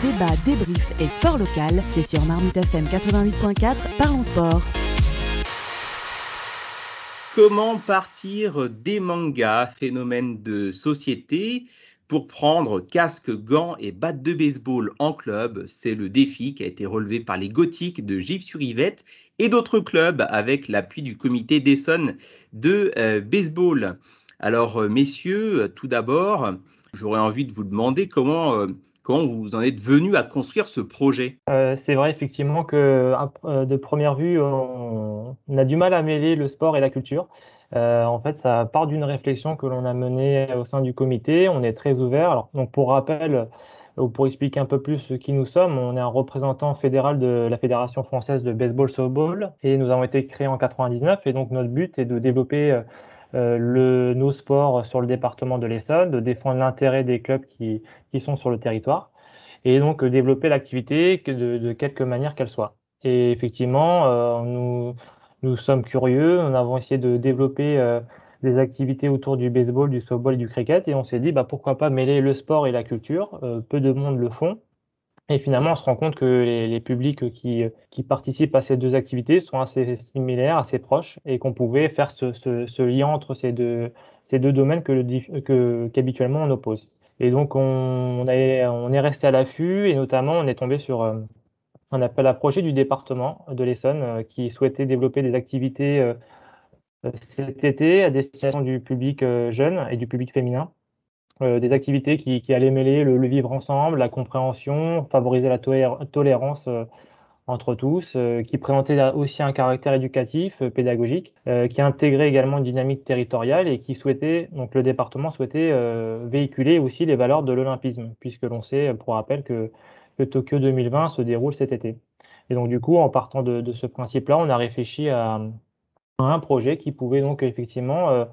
Débat, débrief et sport local, c'est sur Marmite FM 88.4, parlons sport. Comment partir des mangas, phénomène de société, pour prendre casque, gants et batte de baseball en club? C'est le défi qui a été relevé par les Gothiques de Gif-sur-Yvette et d'autres clubs avec l'appui du comité d'Essonne de euh, baseball. Alors, euh, messieurs, tout d'abord, j'aurais envie de vous demander comment, euh, comment vous en êtes venu à construire ce projet? c'est vrai effectivement que de première vue, on, a du mal à mêler le sport et la culture. en fait, ça part d'une réflexion que l'on a menée au sein du comité. On est très ouvert. Donc pour rappel, ou pour expliquer un peu plus qui nous sommes, on est un représentant fédéral de la Fédération française de baseball softball et nous avons été créés en 99 et donc notre but est de développer euh, le, nos sports sur le département de l'Essonne, de défendre l'intérêt des clubs qui, qui, sont sur le territoire et donc euh, développer l'activité de, de, quelque manière qu'elle soit. Et effectivement, euh, nous, nous sommes curieux, nous avons essayé de développer des activités autour du baseball, du softball et du cricket et on s'est dit bah, pourquoi pas mêler le sport et la culture. peu de monde le font et finalement, on se rend compte que les, publics qui, qui, participent à ces deux activités sont assez similaires, assez proches, et qu'on pouvait faire ce, ce, lien entre ces deux, ces deux domaines que, que qu'habituellement on oppose. Et donc, on, est, on est resté à l'affût, et notamment, on est tombé sur euh, un appel à projet du département de l'Essonne euh, qui souhaitait développer des activités euh, cet été à destination du public jeune et du public féminin. Euh, des activités qui, allaient mêler le, vivre ensemble, la compréhension, favoriser la tolérance euh, entre tous, euh, qui présentait aussi un caractère éducatif, pédagogique, qui intégrait également une dynamique territoriale et qui souhaitait, donc le département souhaitait véhiculer aussi les valeurs de l'olympisme, puisque l'on sait, pour rappel, que, que, Tokyo 2020 se déroule cet été. Et donc du coup, en partant de, de ce principe-là, on a réfléchi à, à, un projet qui pouvait donc effectivement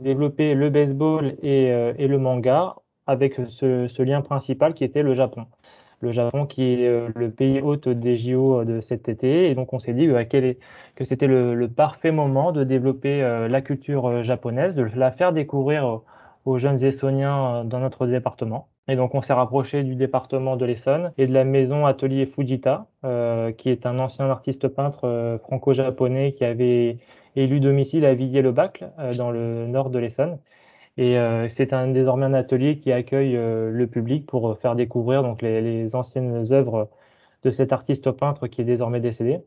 développer le baseball et, euh, le manga avec ce, lien principal qui était le Japon. Le Japon qui est euh, le pays hôte des JO euh, de cet été. Et donc on s'est dit bah, que c'était le, parfait moment de développer la culture japonaise, de la faire découvrir aux jeunes Essoniens dans notre département. Et donc on s'est rapproché du département de l'Essonne et de la maison Atelier Fujita, euh, qui est un ancien artiste peintre franco-japonais qui avait élu domicile à Villiers-le-Bacle, euh, dans le nord de l'Essonne. Et euh, c'est un, désormais un atelier qui accueille euh, le public pour faire découvrir donc, les, anciennes œuvres de cet artiste peintre qui est désormais décédé.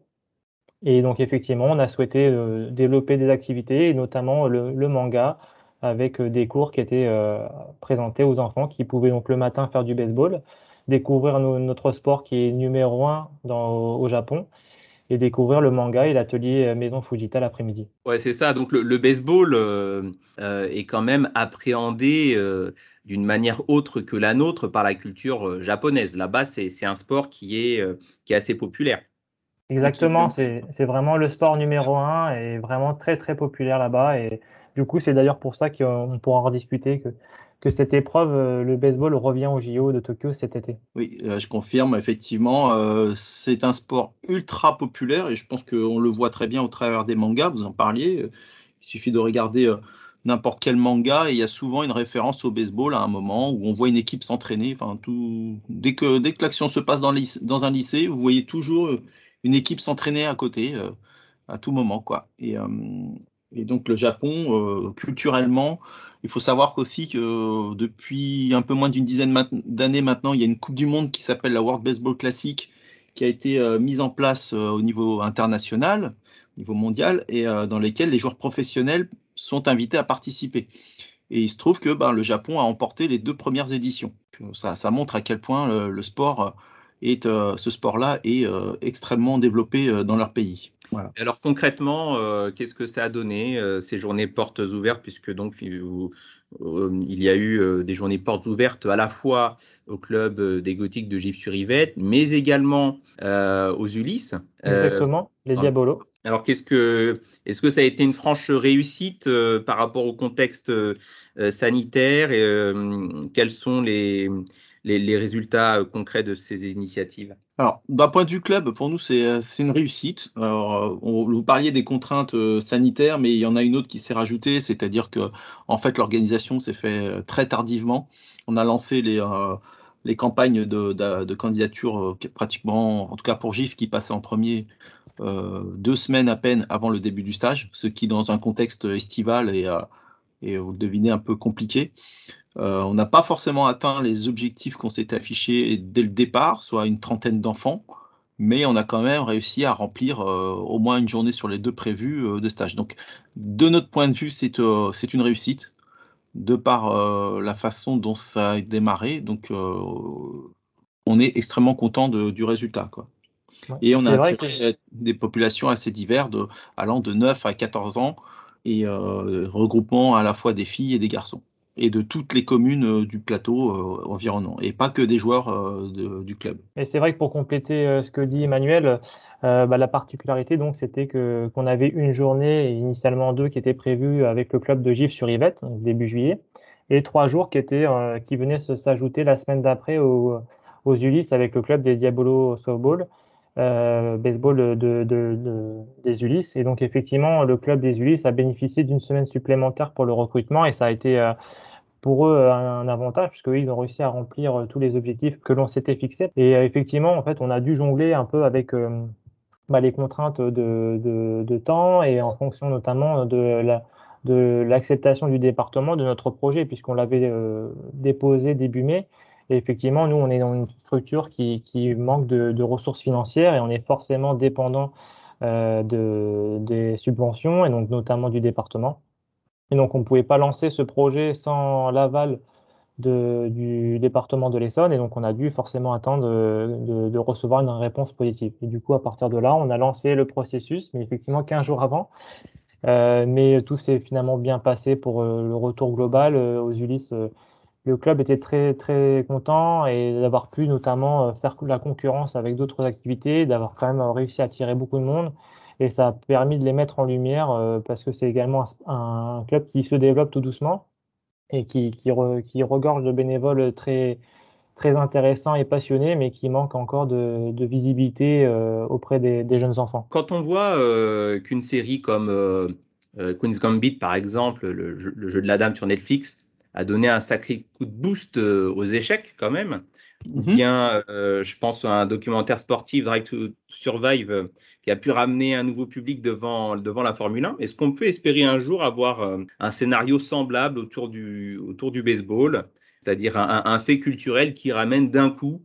Et donc effectivement, on a souhaité développer des activités, notamment le, manga, avec des cours qui étaient présentés aux enfants qui pouvaient donc le matin faire du baseball, découvrir notre sport qui est numéro un au Japon, et découvrir le manga et l'atelier euh, Maison Fujita l'après-midi. Ouais, c'est ça. Donc le, baseball euh, euh, est quand même appréhendé d'une manière autre que la nôtre par la culture japonaise. Là-bas, c'est un sport qui est, qui est assez populaire. Exactement, c'est vraiment le sport numéro un et vraiment très très populaire là-bas. Et du coup, c'est d'ailleurs pour ça qu'on pourra en rediscuter que que cette épreuve, euh, le baseball, revient au JO de Tokyo cet été. Oui, euh, je confirme, effectivement, euh, c'est un sport ultra populaire et je pense qu'on le voit très bien au travers des mangas, vous en parliez. Il suffit de regarder n'importe quel manga et il y a souvent une référence au baseball à un moment où on voit une équipe s'entraîner. Enfin, dès que, dès que l'action se passe dans, dans, un lycée, vous voyez toujours une équipe s'entraîner à côté à tout moment. Quoi. Et donc le Japon, culturellement, il faut savoir aussi que euh, depuis un peu moins d'une dizaine d'années maintenant, il y a une Coupe du Monde qui s'appelle la World Baseball Classic qui a été euh, mise en place euh, au niveau international, au niveau mondial, et dans lesquelles les joueurs professionnels sont invités à participer. Et il se trouve que ben, le Japon a emporté les deux premières éditions. Ça, montre à quel point le, sport est, ce sport-là est extrêmement développé dans leur pays. Alors concrètement, euh, qu'est-ce que ça a donné euh, ces journées portes ouvertes, puisque donc euh, il y a eu des journées portes ouvertes à la fois au club des Gothiques de Gif-sur-Yvette, mais également aux Ulysses. Exactement, les Diabolos. Alors qu'est-ce que, est-ce que ça a été une franche réussite par rapport au contexte sanitaire? Et quels sont les les, résultats euh, concrets de ces initiatives? Alors, d'un point de vue club, pour nous, c'est euh, une réussite. Alors, on, vous parliez des contraintes euh, sanitaires, mais il y en a une autre qui s'est rajoutée, c'est-à-dire que, en fait, l'organisation s'est fait très tardivement. On a lancé les, campagnes de, candidature pratiquement, en tout cas pour GIF, qui passait en premier deux semaines à peine avant le début du stage, ce qui dans un contexte estival est, vous le devinez, un peu compliqué. On n'a pas forcément atteint les objectifs qu'on s'était affichés dès le départ, soit une trentaine d'enfants mais on a quand même réussi à remplir euh, au moins une journée sur les deux prévues euh, de stage. Donc, de notre point de vue, c'est euh, une réussite, de par la façon dont ça a démarré. Donc, on est extrêmement content du résultat. Quoi. et on a des populations assez diverses, allant de 9 à 14 ans, et regroupement à la fois des filles et des garçons et de toutes les communes euh, du plateau euh, environnant, et pas que des joueurs euh, du club. Et c'est vrai que pour compléter ce que dit Emmanuel, bah, la particularité donc c'était que qu'on avait une journée initialement deux qui étaient prévues avec le club de Gif sur Yvette début juillet et trois jours qui étaient qui venaient s'ajouter la semaine d'après aux, aux Ulysses avec le club des Diabolo Softball. baseball de, de, des Ulysses. Et donc, effectivement, le club des Ulysses a bénéficié d'une semaine supplémentaire pour le recrutement et ça a été pour eux un, avantage puisque ils ont réussi à remplir euh, tous les objectifs que l'on s'était fixés. Et euh, effectivement, en fait, on a dû jongler un peu avec euh, bah, les contraintes de, temps et en fonction notamment de la de l'acceptation du département de notre projet puisqu'on l'avait déposé début mai. Et effectivement, nous, on est dans une structure qui, manque de, ressources financières et on est forcément dépendant euh, de, des subventions et donc notamment du département. Donc, on ne pouvait pas lancer ce projet sans l'aval du département de l'Essonne. Et donc, on a dû forcément attendre de, recevoir une réponse positive. Et du coup, à partir de là, on a lancé le processus, mais effectivement 15 jours avant. Euh, mais tout s'est finalement bien passé pour euh, le retour global euh, aux Ulysses. le club était très très content et d'avoir pu notamment faire la concurrence avec d'autres activités, d'avoir quand même réussi à attirer beaucoup de monde et ça a permis de les mettre en lumière euh, parce que c'est également un, club qui se développe tout doucement et qui, qui, regorge de bénévoles très, très intéressants et passionnés, mais qui manque encore de, visibilité euh, auprès des, jeunes enfants. Quand on voit euh, qu'une série comme Queen's Gambit, par exemple, le, le, jeu de la dame sur Netflix, a donné un sacré coup de boost aux échecs quand même, Mhm. bien, euh, je pense à un documentaire sportif, Drive to Survive, euh, qui a pu ramener un nouveau public devant, devant la Formule 1. Est-ce qu'on peut espérer un jour avoir euh, un scénario semblable autour du, autour du baseball, c'est-à-dire un, fait culturel qui ramène d'un coup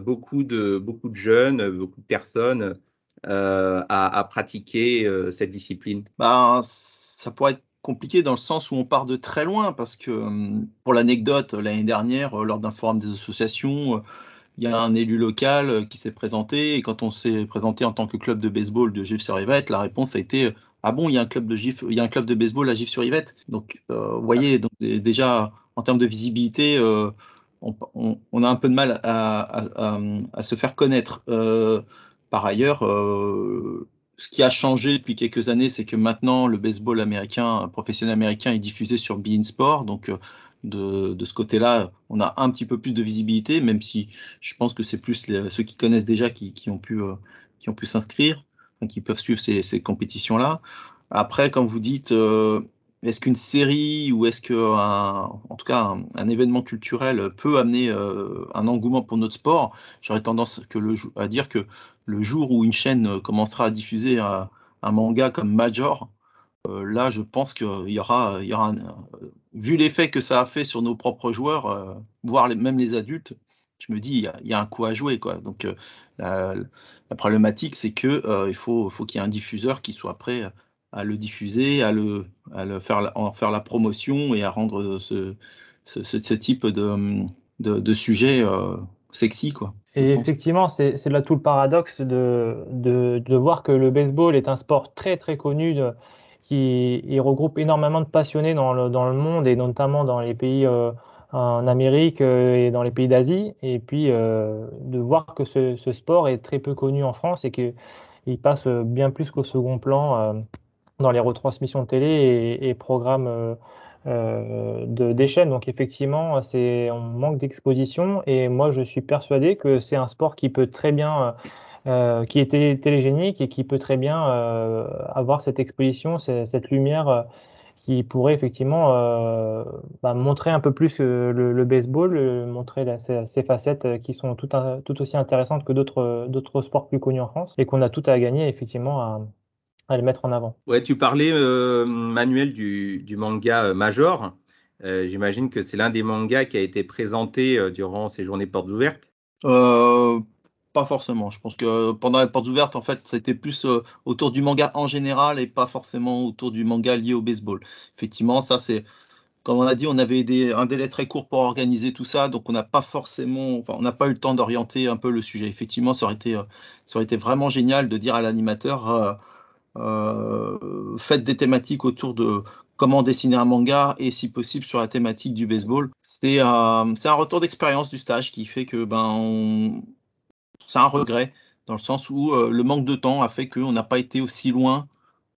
beaucoup, de, beaucoup de jeunes, beaucoup de personnes à, pratiquer cette discipline? Bah, Ça pourrait être compliqué dans le sens où on part de très loin, parce que hum, pour l'anecdote, l'année dernière, euh, lors d'un forum des associations, euh, il y a un élu local euh, qui s'est présenté, et quand on s'est présenté en tant que club de baseball de Gif-sur-Yvette, la réponse a été Ah bon, il y a un club de, Gif, il y a un club de baseball à Gif-sur-Yvette Donc, vous voyez, donc, déjà, en termes de visibilité, on, a un peu de mal à, à se faire connaître. par ailleurs, ce qui a changé depuis quelques années, c'est que maintenant le baseball américain, professionnel américain, est diffusé sur Bein Sport. Donc euh, de, ce côté-là, on a un petit peu plus de visibilité, même si je pense que c'est plus ceux qui connaissent déjà qui, ont pu, euh, qui ont pu s'inscrire, qui peuvent suivre ces, compétitions-là. Après, comme vous dites, euh, est-ce qu'une série ou est-ce que, en tout cas, un, événement culturel peut amener un engouement pour notre sport? J'aurais tendance à dire que le jour où une chaîne euh, commencera à diffuser un, manga comme Major, euh, là, je pense qu'il y aura, il y aura vu l'effet que ça a fait sur nos propres joueurs, euh, voire même les adultes, je me dis, il y, a, un coup à jouer. Quoi. Donc, la, problématique, c'est qu'il il faut, faut qu'il y ait un diffuseur qui soit prêt à le diffuser, à, le, à le faire, en faire la promotion et à rendre ce, ce, type de, de, de sujet sexy. Quoi. Et effectivement, c'est là tout le paradoxe de, de, de, voir que le baseball est un sport très très connu de, qui regroupe énormément de passionnés dans le, dans le monde et notamment dans les pays euh, en Amérique euh, et dans les pays d'Asie. Et puis euh, de voir que ce, ce, sport est très peu connu en France et qu'il passe bien plus qu'au second plan dans les retransmissions télé et, programmes euh, de, des chaînes. Donc effectivement, c'est on manque d'exposition et moi je suis persuadé que c'est un sport qui peut très bien, euh, qui est télégénique et qui peut très bien euh, avoir cette exposition, cette lumière qui pourrait effectivement bah, montrer un peu plus le, baseball, montrer ses, facettes qui sont tout, tout aussi intéressantes que d'autres sports plus connus en France et qu'on a tout à gagner effectivement à, à le mettre en avant. Ouais, tu parlais, Manuel, du, du manga Major. J'imagine que c'est l'un des mangas qui a été présenté durant ces journées portes ouvertes. Pas forcément. Je pense que pendant les portes ouvertes, en fait, c'était plus euh, autour du manga en général et pas forcément autour du manga lié au baseball. Effectivement, ça c'est, comme on a dit, on avait un délai très court pour organiser tout ça, donc on n'a pas forcément, enfin, on n'a pas eu le temps d'orienter un peu le sujet. Effectivement, ça aurait été, euh, ça aurait été vraiment génial de dire à l'animateur, euh, faites des thématiques autour de comment dessiner un manga et si possible sur la thématique du baseball. C'est un retour d'expérience du stage qui fait que ben c'est un regret, dans le sens où euh, le manque de temps a fait qu'on n'a pas été aussi loin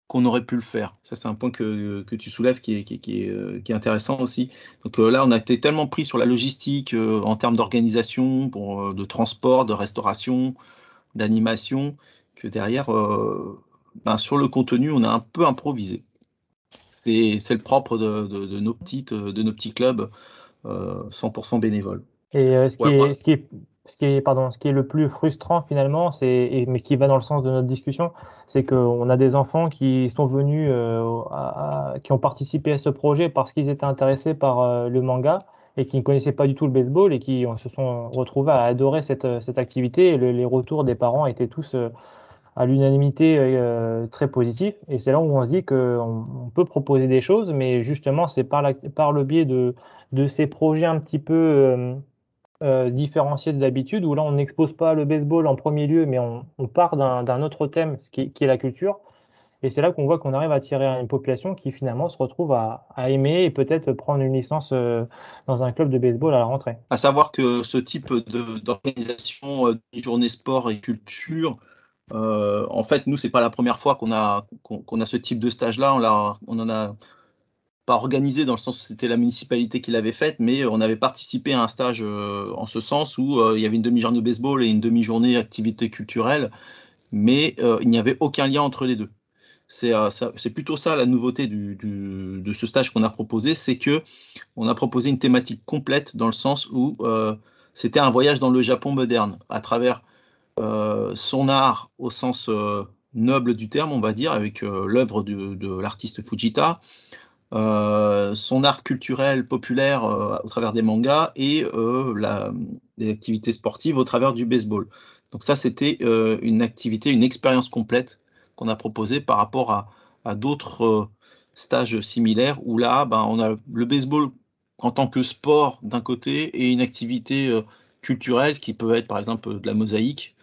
qu'on aurait pu le faire. Ça, c'est un point que, tu soulèves qui est, qui, euh, qui, est, intéressant aussi. Donc euh, là, on a été tellement pris sur la logistique en termes d'organisation, de transport, de restauration, d'animation, que derrière, ben, sur le contenu, on a un peu improvisé. C'est, le propre de, nos petites, de nos petits clubs 100% bénévoles. Et ce, qui est, ce, qui est, ce qui est, pardon, ce qui est le plus frustrant finalement, c'est, mais qui va dans le sens de notre discussion, c'est qu'on a des enfants qui sont venus, euh, qui ont participé à ce projet parce qu'ils étaient intéressés par euh, le manga et qui ne connaissaient pas du tout le baseball et qui se sont retrouvés à adorer cette, cette activité. Et les retours des parents étaient tous euh, à l'unanimité très positifs. Et c'est là où on se dit qu'on on peut proposer des choses, mais justement, c'est par, le biais de, ces projets un petit peu euh, différencier de d'habitude, où là on n'expose pas le baseball en premier lieu, mais on, part d'un autre thème, ce qui, est la culture. Et c'est là qu'on voit qu'on arrive à tirer une population qui finalement se retrouve à, aimer et peut-être prendre une licence euh, dans un club de baseball à la rentrée. À savoir que ce type d'organisation euh, des journées sport et culture, en fait, nous, c'est pas la première fois qu'on a, qu'on a ce type de stage-là. On, on en a pas organisé dans le sens où c'était la municipalité qui l'avait faite, mais on avait participé à un stage euh, en ce sens où euh, il y avait une demi-journée baseball et une demi-journée activité culturelle, mais euh, il n'y avait aucun lien entre les deux. C'est plutôt ça la nouveauté de ce stage qu'on a proposé, c'est que on a proposé une thématique complète dans le sens où c'était un voyage dans le Japon moderne à travers son art au sens noble du terme, on va dire, avec l'œuvre de, l'artiste Fujita, euh, son art culturel populaire euh, au travers des mangas et euh, la, les activités sportives au travers du baseball. Donc ça, c'était une activité, une expérience complète qu'on a proposée par rapport à, à d'autres stages similaires où là, ben, on a le baseball en tant que sport d'un côté et une activité culturelle qui peut être par exemple de la mosaïque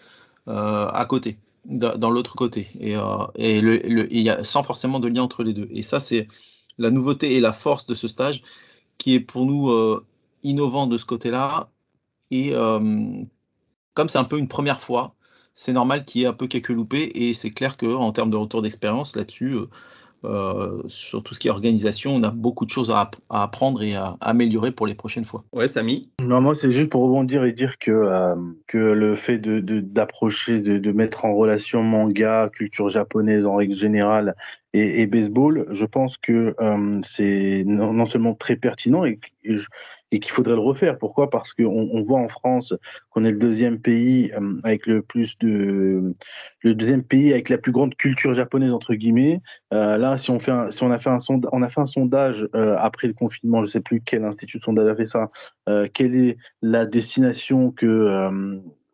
à côté, dans l'autre côté, et, et le, il y a, sans forcément de lien entre les deux. Et ça, c'est la nouveauté et la force de ce stage qui est pour nous euh, innovant de ce côté-là. Et euh, comme c'est un peu une première fois, c'est normal qu'il y ait un peu quelques loupés et c'est clair qu'en termes de retour d'expérience là-dessus, euh, sur tout ce qui est organisation, on a beaucoup de choses à, apprendre et à, améliorer pour les prochaines fois. Ouais, Samy? Non, moi, c'est juste pour rebondir et dire que, euh, que le fait d'approcher, de, de, mettre en relation manga, culture japonaise en règle générale et, baseball, je pense que euh, c'est non, seulement très pertinent et, qu'il faudrait le refaire. Pourquoi? Parce qu'on on voit en France qu'on est le deuxième pays euh, avec le plus de le deuxième pays avec la plus grande culture japonaise entre guillemets. Euh, là, si on fait si on a fait un sondage, on a fait un sondage après le confinement, je sais plus quel institut de sondage a fait ça. quelle est la destination que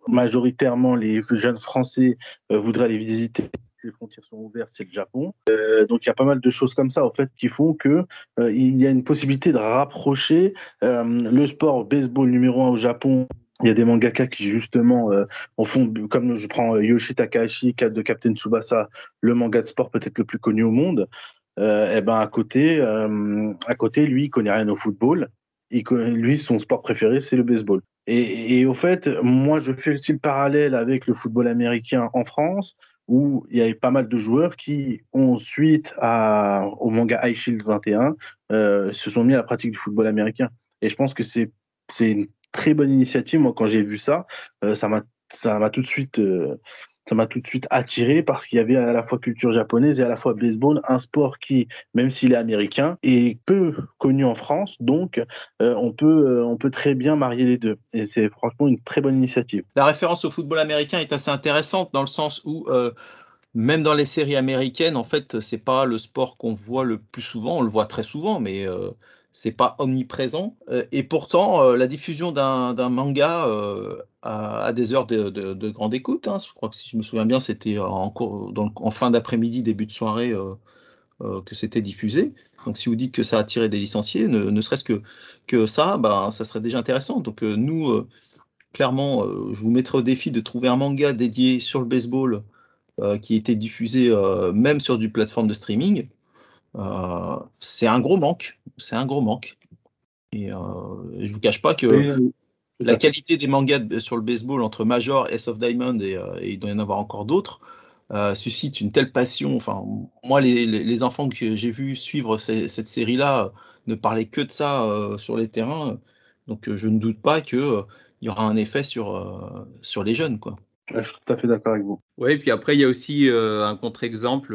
majoritairement les jeunes Français voudraient aller visiter les frontières sont ouvertes, c'est le Japon. Euh, donc il y a pas mal de choses comme ça en fait qui font que euh, il y a une possibilité de rapprocher euh, le sport baseball numéro un au Japon. Il y a des mangaka qui justement en font, comme je prends Yoshi Takahashi, de Captain Tsubasa, le manga de sport peut-être le plus connu au monde. et eh ben à côté, à côté, lui, il connaît rien au football. Lui, son sport préféré, c'est le baseball. Et, et, au fait, moi, je fais aussi le parallèle avec le football américain en France, où il y avait pas mal de joueurs qui ont, suite à, au manga High Shield 21, euh, se sont mis à la pratique du football américain. Et je pense que c'est une très bonne initiative. Moi, quand j'ai vu ça, euh, ça m'a tout de suite. Euh, ça m'a tout de suite attiré parce qu'il y avait à la fois culture japonaise et à la fois baseball, un sport qui, même s'il est américain, est peu connu en France. Donc, euh, on, peut, euh, on peut très bien marier les deux. Et c'est franchement une très bonne initiative. La référence au football américain est assez intéressante dans le sens où euh, même dans les séries américaines, en fait, c'est pas le sport qu'on voit le plus souvent. On le voit très souvent, mais c'est pas omniprésent. Euh, et pourtant, euh, la diffusion d'un manga euh, à, des heures de, grande écoute, hein, je crois que si je me souviens bien, c'était en, fin d'après-midi, début de soirée que c'était diffusé. Donc si vous dites que ça a attiré des licenciés, ne, serait-ce que, que ça, ben, ça serait déjà intéressant. Donc nous, clairement, je vous mettrai au défi de trouver un manga dédié sur le baseball qui était diffusé même sur du plateforme de streaming. C'est un gros manque. C'est un gros manque. Et euh, je vous cache pas que la qualité des mangas sur le baseball entre Major, S of Diamond et, euh, il doit y en avoir encore d'autres suscite une telle passion. Enfin, moi, les, enfants que j'ai vus suivre cette série-là ne parlaient que de ça sur les terrains. Donc, je ne doute pas qu'il y aura un effet sur, sur les jeunes. Quoi. Je suis tout à fait d'accord avec vous. Oui, puis après, il y a aussi un contre-exemple.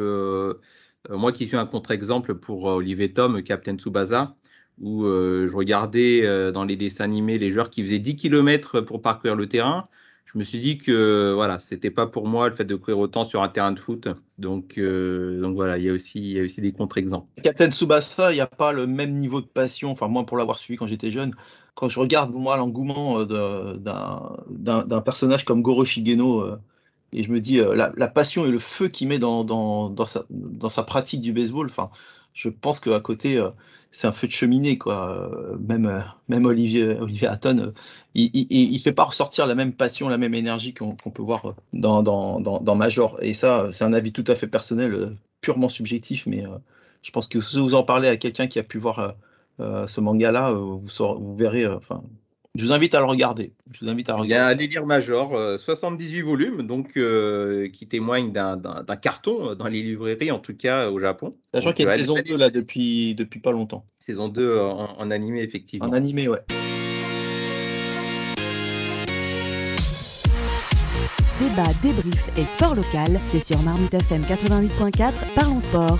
Euh, moi qui suis un contre-exemple pour euh, Olivier Tom, Captain Tsubasa, où euh, je regardais dans les dessins animés les joueurs qui faisaient 10 km pour parcourir le terrain. Je me suis dit que voilà, c'était pas pour moi le fait de courir autant sur un terrain de foot. Donc, voilà, il y a aussi, il y a aussi des contre-exemples. Captain Tsubasa, il n'y a pas le même niveau de passion. Enfin, moi, pour l'avoir suivi quand j'étais jeune, quand je regarde moi l'engouement d'un personnage comme Goro Shigeno et je me dis, euh, la, passion et le feu qu'il met dans, dans, sa, dans, sa, pratique du baseball, enfin, je pense qu'à côté, euh, c'est un feu de cheminée. Quoi. Euh, même, même Olivier, Olivier Hatton, il ne fait pas ressortir la même passion, la même énergie qu'on peut voir dans, dans, dans, Major. Et ça, c'est un avis tout à fait personnel, purement subjectif, mais je pense que si vous en parlez à quelqu'un qui a pu voir ce manga-là, vous, vous verrez, enfin, je vous invite à le regarder. Je vous invite à regarder. Il y a un délire major, 78 euh, volumes, donc euh, qui témoigne d'un carton euh, dans les librairies, en tout cas au Japon. Sachant qu'il y a une saison 2 là depuis, depuis pas longtemps. Saison 2 en, en animé, effectivement. En animé, ouais. Débat, débrief et sport local, c'est sur Marmite FM 88.4, parlons sport.